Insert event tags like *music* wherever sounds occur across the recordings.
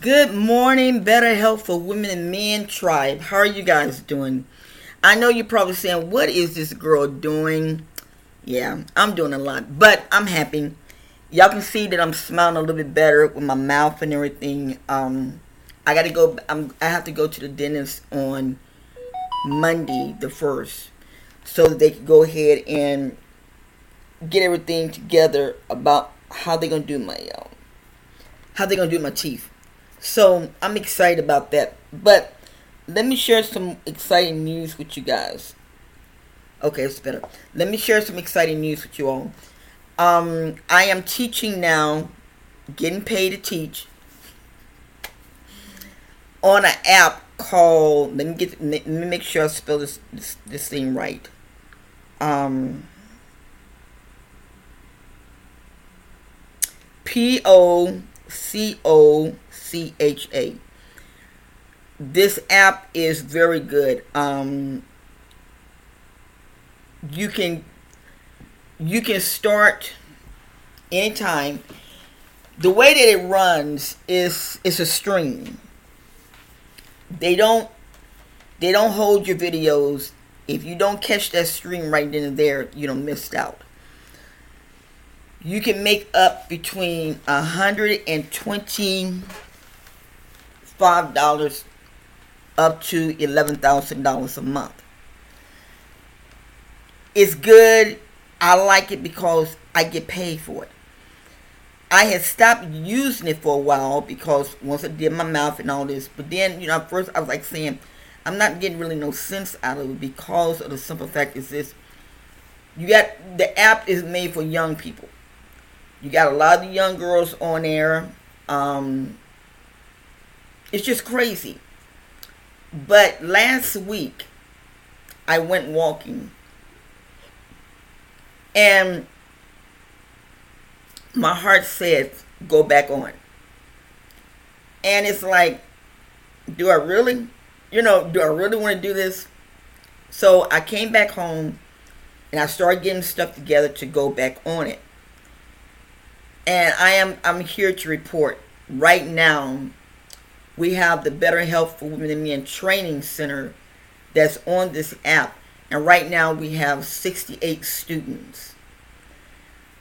Good morning, Better Health for Women and Men Tribe. How are you guys doing? I know you're probably saying, What is this girl doing? Yeah, I'm doing a lot, but I'm happy. Y'all can see that I'm smiling a little bit better with my mouth and everything. Um, I gotta go. I'm, I have to go to the dentist on Monday, the first, so that they can go ahead and get everything together about how they're gonna do my um, how they're gonna do my teeth. So I'm excited about that. But let me share some exciting news with you guys. Okay, it's better. Let me share some exciting news with you all. Um, I am teaching now, getting paid to teach on an app called. Let me get. Let me make sure I spell this this, this thing right. Um, P O C O C H A. This app is very good. Um, you can you can start anytime. The way that it runs is it's a stream. They don't they don't hold your videos. If you don't catch that stream right then and there, you don't missed out you can make up between a hundred and twenty five dollars up to eleven thousand dollars a month. It's good. I like it because I get paid for it. I had stopped using it for a while because once I did my mouth and all this, but then you know at first I was like saying I'm not getting really no sense out of it because of the simple fact is this: you got the app is made for young people you got a lot of young girls on there. Um, it's just crazy. But last week, I went walking. And my heart said, go back on. And it's like, do I really? You know, do I really want to do this? So I came back home and I started getting stuff together to go back on it and I am I'm here to report right now. We have the Better Health for Women and Men Training Center that's on this app, and right now we have 68 students.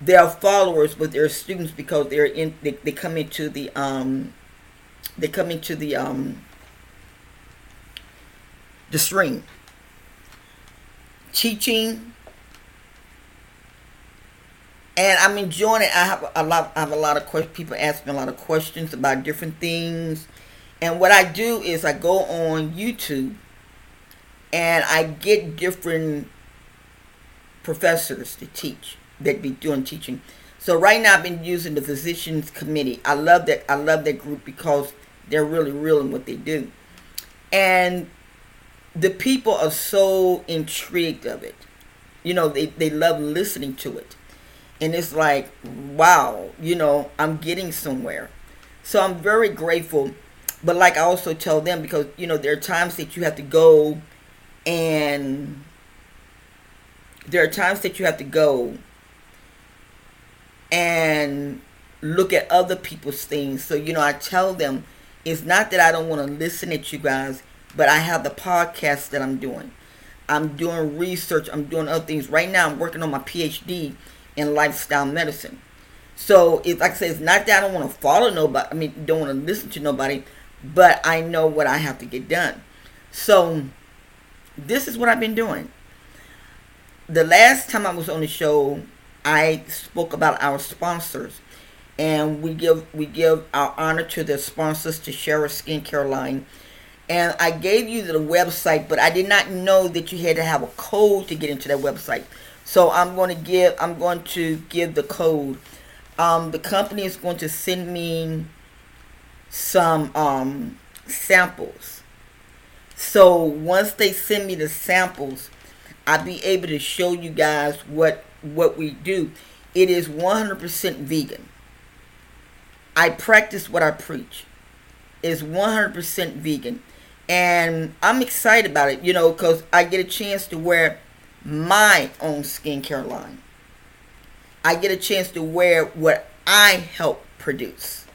They are followers, but they're students because they're in. They, they come into the um, they come into the um, the stream teaching and I'm enjoying it. I have a lot. I have a lot of questions. People ask me a lot of questions about different things, and what I do is I go on YouTube, and I get different professors to teach that be doing teaching. So right now I've been using the physicians committee. I love that. I love that group because they're really real in what they do, and the people are so intrigued of it. You know, they they love listening to it and it's like wow you know i'm getting somewhere so i'm very grateful but like i also tell them because you know there are times that you have to go and there are times that you have to go and look at other people's things so you know i tell them it's not that i don't want to listen at you guys but i have the podcast that i'm doing i'm doing research i'm doing other things right now i'm working on my phd in lifestyle medicine. So it's like I say, it's not that I don't want to follow nobody. I mean, don't want to listen to nobody, but I know what I have to get done. So this is what I've been doing. The last time I was on the show, I spoke about our sponsors, and we give we give our honor to the sponsors to Shara Skincare Line. And I gave you the website, but I did not know that you had to have a code to get into that website. So I'm going to give I'm going to give the code. Um, the company is going to send me some um, samples. So once they send me the samples, I'll be able to show you guys what what we do. It is 100% vegan. I practice what I preach. It's 100% vegan. And I'm excited about it, you know, because I get a chance to wear my own skincare line. I get a chance to wear what I help produce.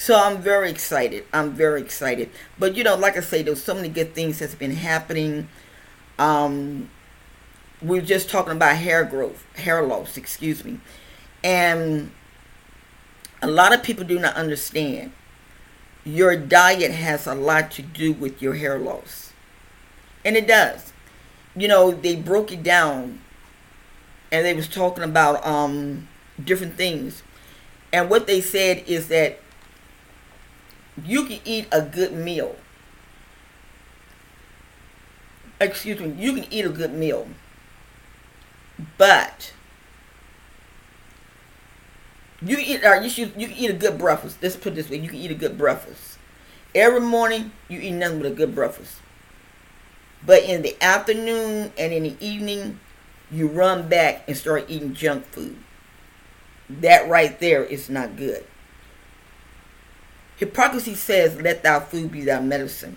So I'm very excited. I'm very excited. But you know, like I say, there's so many good things that's been happening. Um, we're just talking about hair growth, hair loss, excuse me. And a lot of people do not understand your diet has a lot to do with your hair loss. And it does. You know, they broke it down and they was talking about um different things. And what they said is that you can eat a good meal. Excuse me, you can eat a good meal. But you eat or you should you can eat a good breakfast. Let's put it this way, you can eat a good breakfast. Every morning you eat nothing but a good breakfast. But in the afternoon and in the evening, you run back and start eating junk food. That right there is not good. Hippocrates says, Let thy food be thy medicine.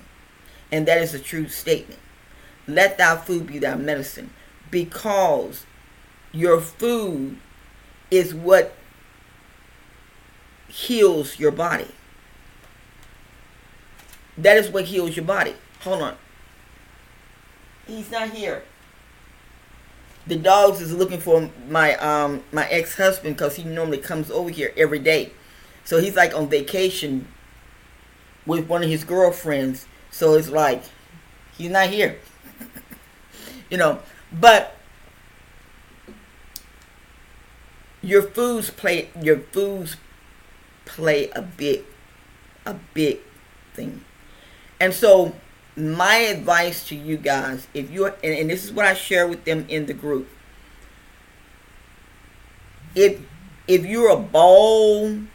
And that is a true statement. Let thy food be thy medicine. Because your food is what heals your body. That is what heals your body. Hold on. He's not here. The dogs is looking for my um my ex husband because he normally comes over here every day. So he's like on vacation with one of his girlfriends. So it's like he's not here. *laughs* you know, but your foods play your foods play a big a big thing. And so my advice to you guys, if you're and, and this is what I share with them in the group. If if you're a bald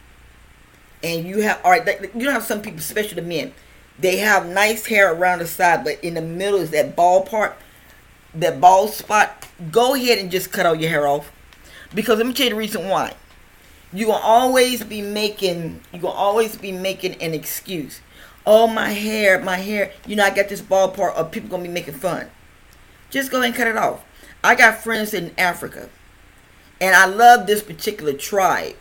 and you have all right you know how some people especially the men they have nice hair around the side but in the middle is that bald part that bald spot. Go ahead and just cut all your hair off. Because let me tell you the reason why. You're gonna always be making you're gonna always be making an excuse. Oh my hair my hair. You know i got this bald part or people gonna be making fun. Just go and cut it off. I got friends in africa and i love this particular tribe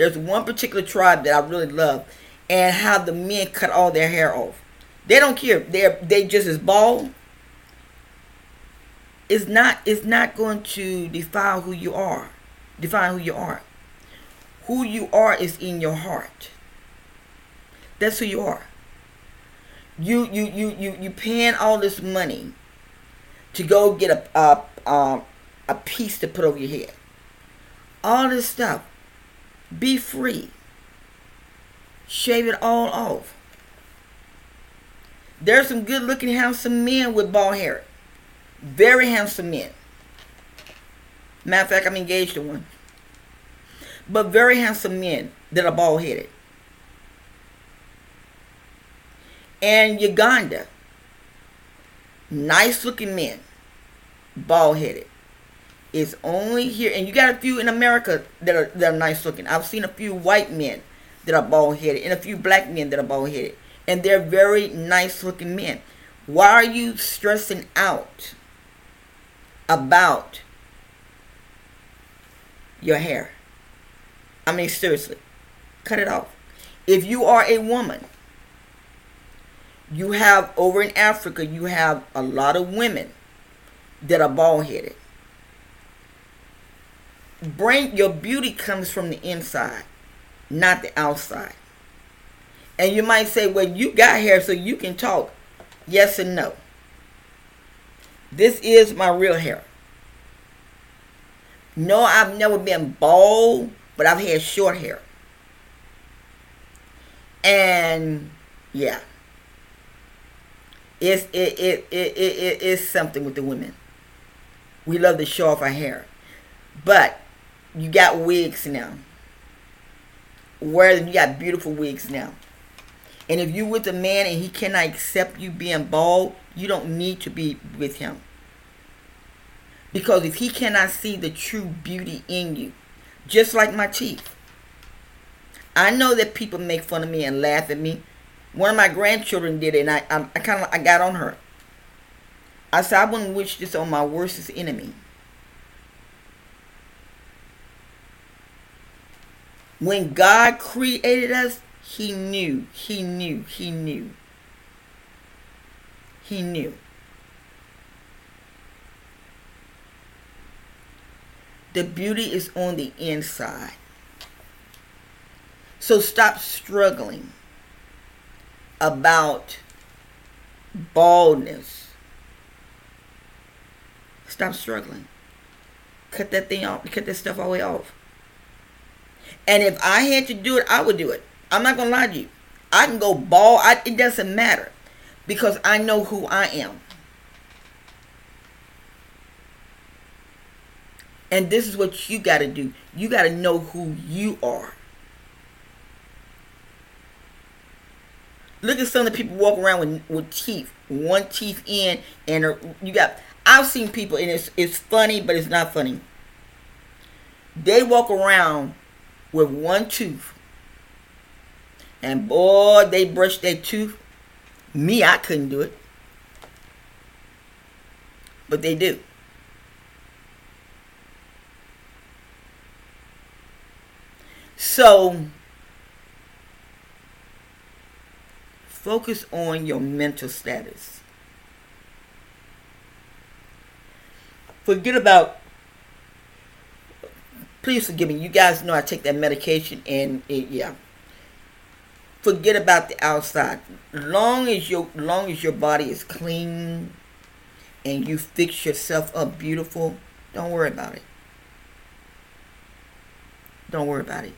there's one particular tribe that I really love, and how the men cut all their hair off. They don't care. They're they just as bald. It's not it's not going to define who you are. Define who you are. Who you are is in your heart. That's who you are. You you you you you paying all this money to go get a a um, a piece to put over your head. All this stuff. Be free. Shave it all off. There's some good looking, handsome men with bald hair. Very handsome men. Matter of fact, I'm engaged to one. But very handsome men that are bald headed. And Uganda, nice looking men, bald headed is only here, and you got a few in America that are that are nice looking. I've seen a few white men that are bald headed, and a few black men that are bald headed, and they're very nice looking men. Why are you stressing out about your hair? I mean, seriously, cut it off. If you are a woman, you have over in Africa, you have a lot of women that are bald headed bring your beauty comes from the inside, not the outside. And you might say, well, you got hair so you can talk. Yes and no. This is my real hair. No, I've never been bald, but I've had short hair. And yeah. It's it it it it, it is something with the women. We love to show off our hair. But you got wigs now. Where you got beautiful wigs now. And if you with a man and he cannot accept you being bald, you don't need to be with him. Because if he cannot see the true beauty in you, just like my teeth. I know that people make fun of me and laugh at me. One of my grandchildren did it, and I, I, I kind of I got on her. I said I wouldn't wish this on my worstest enemy. When God created us, He knew, he knew, he knew. He knew. The beauty is on the inside. So stop struggling about baldness. Stop struggling. Cut that thing off. Cut that stuff all the way off. And if I had to do it, I would do it. I'm not gonna lie to you. I can go bald. I, it doesn't matter because I know who I am. And this is what you got to do. You got to know who you are. Look at some of the people walk around with, with teeth, one teeth in, and you got. I've seen people, and it's it's funny, but it's not funny. They walk around with one tooth, and boy, they brush their tooth. Me, I couldn't do it, but they do. So focus on your mental status. Forget about please forgive me. You guys know I take that medication and it, yeah. Forget about the outside. Long as your long as your body is clean and you fix yourself up beautiful, don't worry about it. Don't worry about it.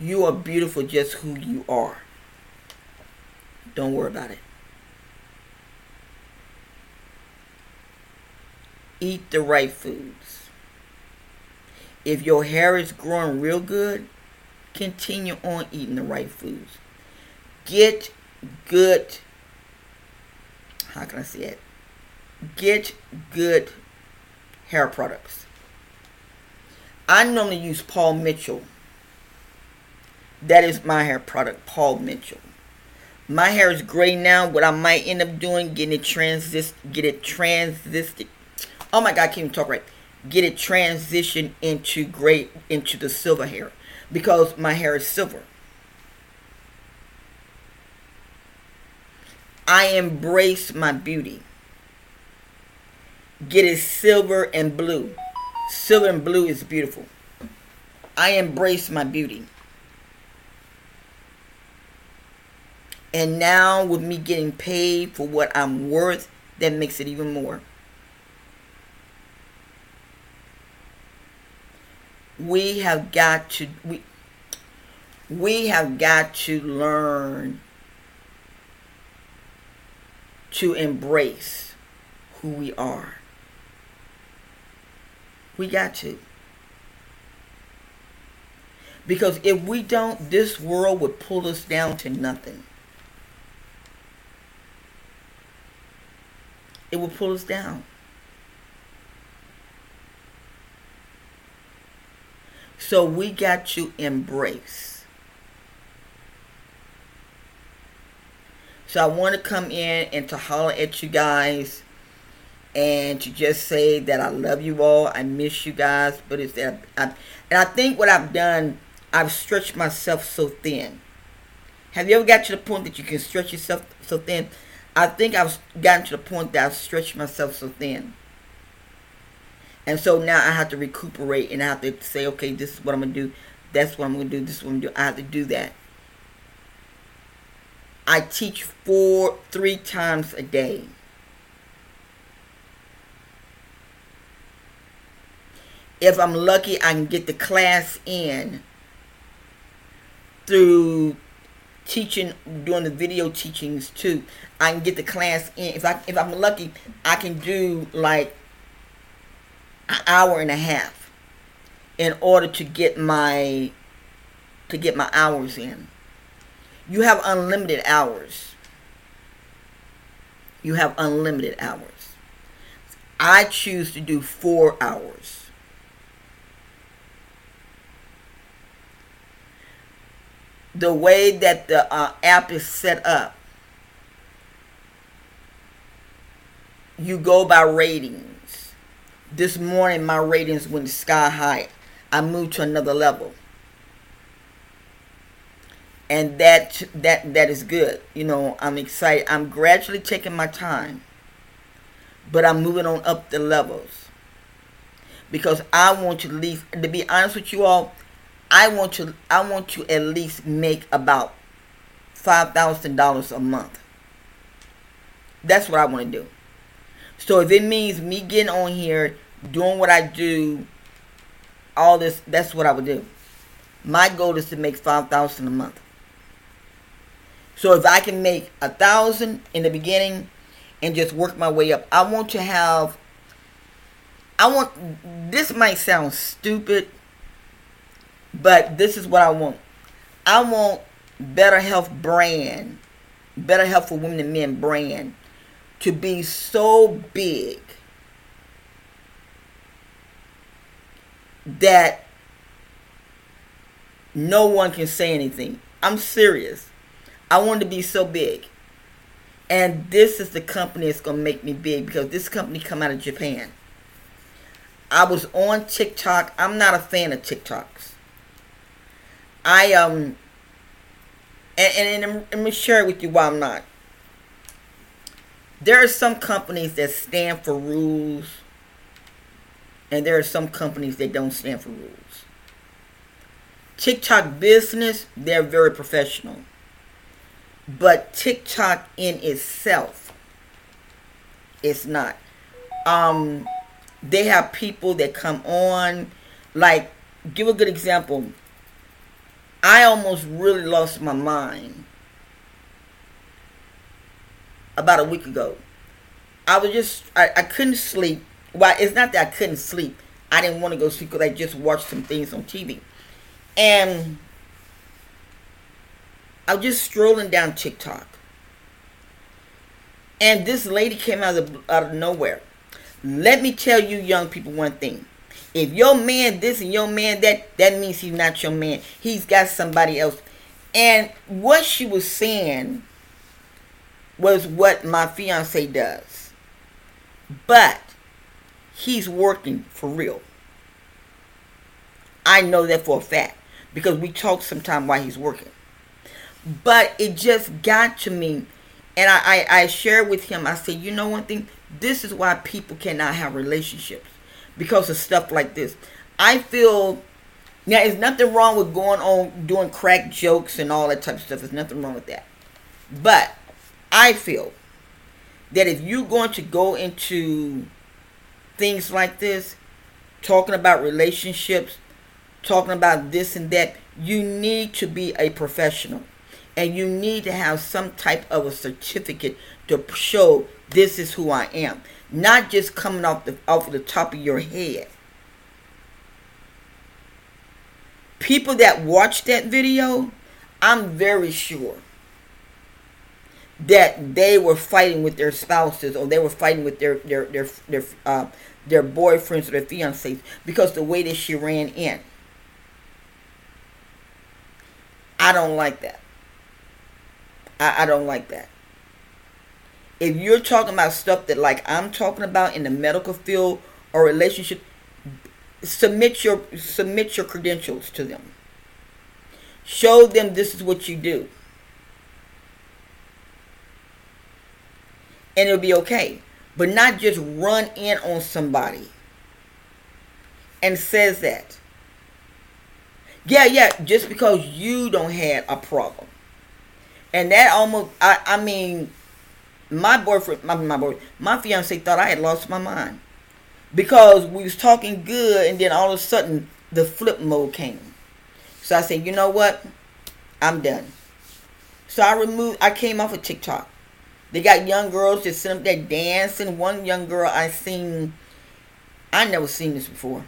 You are beautiful just who you are. Don't worry about it. Eat the right foods. If your hair is growing real good, continue on eating the right foods. Get good, how can I say it? Get good hair products. I normally use Paul Mitchell that is my hair product, Paul Mitchell. My hair is gray now. What I might end up doing, getting it transist, get it transisted. Oh my God, I can't even talk right. Get it transitioned into gray, into the silver hair, because my hair is silver. I embrace my beauty. Get it silver and blue. Silver and blue is beautiful. I embrace my beauty. And now with me getting paid for what I'm worth, that makes it even more. We have got to we we have got to learn to embrace who we are. We got to. Because if we don't, this world would pull us down to nothing. it will pull us down. So we got to embrace. So I want to come in and to holler at you guys and to just say that I love you all. I miss you guys, but it's that I, and I think what I've done, I've stretched myself so thin. Have you ever got to the point that you can stretch yourself so thin? I think I've gotten to the point that I've stretched myself so thin. And so now I have to recuperate and I have to say, okay, this is what I'm going to do. That's what I'm going to do. This is what I'm going to do. I have to do that. I teach four, three times a day. If I'm lucky, I can get the class in through teaching doing the video teachings too i can get the class in if i if i'm lucky i can do like hour and a half in order to get my to get my hours in. You have unlimited hours. You have unlimited hours. I choose to do four hours. The way that the uh, app is set up, you go by ratings. This morning, my ratings went sky high. I moved to another level. and that that that is good. You know, I'm excited. I'm gradually taking my time, but I'm moving on up the levels because I want to at least. To be honest with you all, I want to I want to at least make about five thousand dollars a month. That's what I want to do. So if it means me getting on here, doing what I do, all this, that's what I would do. My goal is to make five thousand a month. So if I can make a thousand in the beginning and just work my way up, I want to have. I want. This might sound stupid, but this is what I want. I want Better Health brand, Better Health for Women and Men brand to be so big that no one can say anything. I'm serious. I want to be so big. And this is the company that's going to make me big because this company come out of Japan. I was on TikTok. I'm not a fan of TikToks. I um and, and, and let me share with you why I'm not. There are some companies that stand for rules, and there are some companies that don't stand for rules. TikTok business, they're very professional. But TikTok in itself is not. Um, they have people that come on, like, give a good example. I almost really lost my mind about a week ago. I was just, I, I couldn't sleep. Well, it's not that I couldn't sleep. I didn't want to go sleep because I just watched some things on TV. And I was just strolling down TikTok. And this lady came out of, out of nowhere. Let me tell you young people one thing. If your man this and your man that, that means he's not your man. He's got somebody else. And what she was saying was what my fiance does. But he's working for real. I know that for a fact because we talk sometime while he's working. But it just got to me. And I, I, I shared with him, I said, you know one thing? This is why people cannot have relationships. Because of stuff like this. I feel now there's nothing wrong with going on doing crack jokes and all that type of stuff. There's nothing wrong with that. But I feel that if you're going to go into things like this, talking about relationships, talking about this and that, you need to be a professional and you need to have some type of a certificate to show this is who I am, not just coming off the off the top of your head. People that watch that video, I'm very sure that they were fighting with their spouses or they were fighting with their their their their uh, their boyfriends or their fiancés because the way that she ran in. I don't like that. I, I don't like that. If you're talking about stuff that like I'm talking about in the medical field or relationship, submit your submit your credentials to them. Show them this is what you do. And it'll be okay. But not just run in on somebody and says that. Yeah, yeah, just because you don't have a problem. And that almost I, I mean my boyfriend my, my boy my fiance thought I had lost my mind. Because we was talking good and then all of a sudden the flip mode came. So I said you know what? I'm done. So I removed I came off of TikTok they got young girls just sitting up there dancing. One young girl I seen I never seen this before.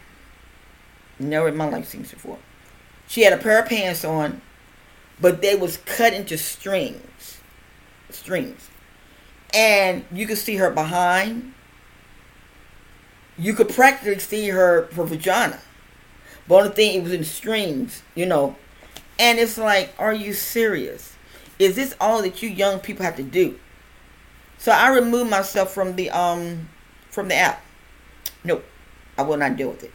Never in my life seen this before. She had a pair of pants on but they was cut into strings, strings, and you could see her behind. You could practically see her her vagina, but only thing it was in strings, you know, and it's like, are you serious? Is this all that you young people have to do? So I removed myself from the um from the app. Nope, I will not deal with it.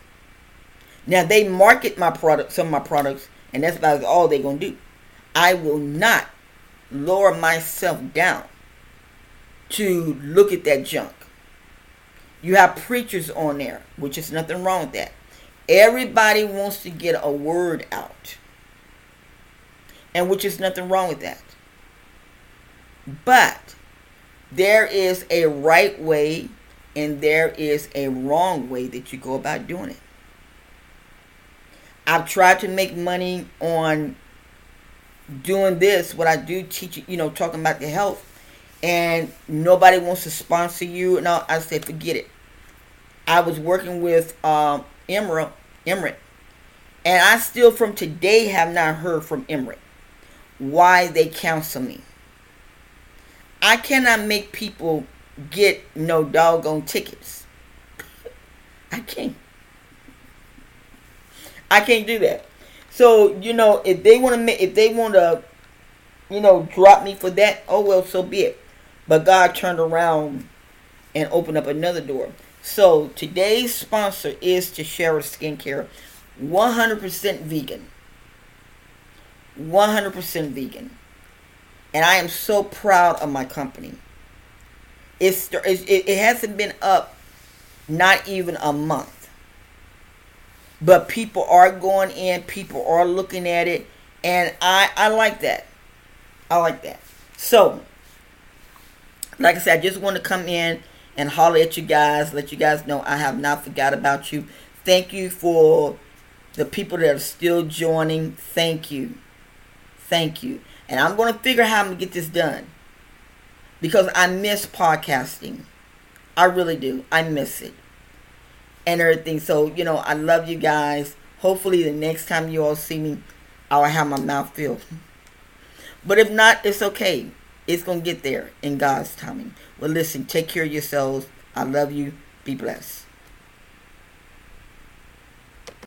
Now they market my product, some of my products, and that's about all they're gonna do. I will not lower myself down to look at that junk. You have preachers on there, which is nothing wrong with that. Everybody wants to get a word out. And which is nothing wrong with that. But there is a right way and there is a wrong way that you go about doing it. I've tried to make money on doing this, what I do teach, you know, talking about the health, and nobody wants to sponsor you. No, I said, forget it. I was working with um, Emirate, and I still from today have not heard from Emirate why they counsel me. I cannot make people get no doggone tickets. I can't. I can't do that. So you know, if they want to, if they want to, you know, drop me for that, oh well, so be it. But God turned around and opened up another door. So today's sponsor is to Tashera Skincare, 100% vegan. 100% vegan. And I am so proud of my company. It's, it, it hasn't been up not even a month. But people are going in, people are looking at it, and I, I like that. I like that. So, like I said, I just want to come in and holler at you guys, let you guys know I have not forgot about you. Thank you for the people that are still joining. Thank you. Thank you. And I'm going to figure out how I'm going to get this done. Because I miss podcasting. I really do. I miss it. And everything. So, you know, I love you guys. Hopefully the next time you all see me, I'll have my mouth filled. But if not, it's okay. It's going to get there in God's timing. Well, listen, take care of yourselves. I love you. Be blessed.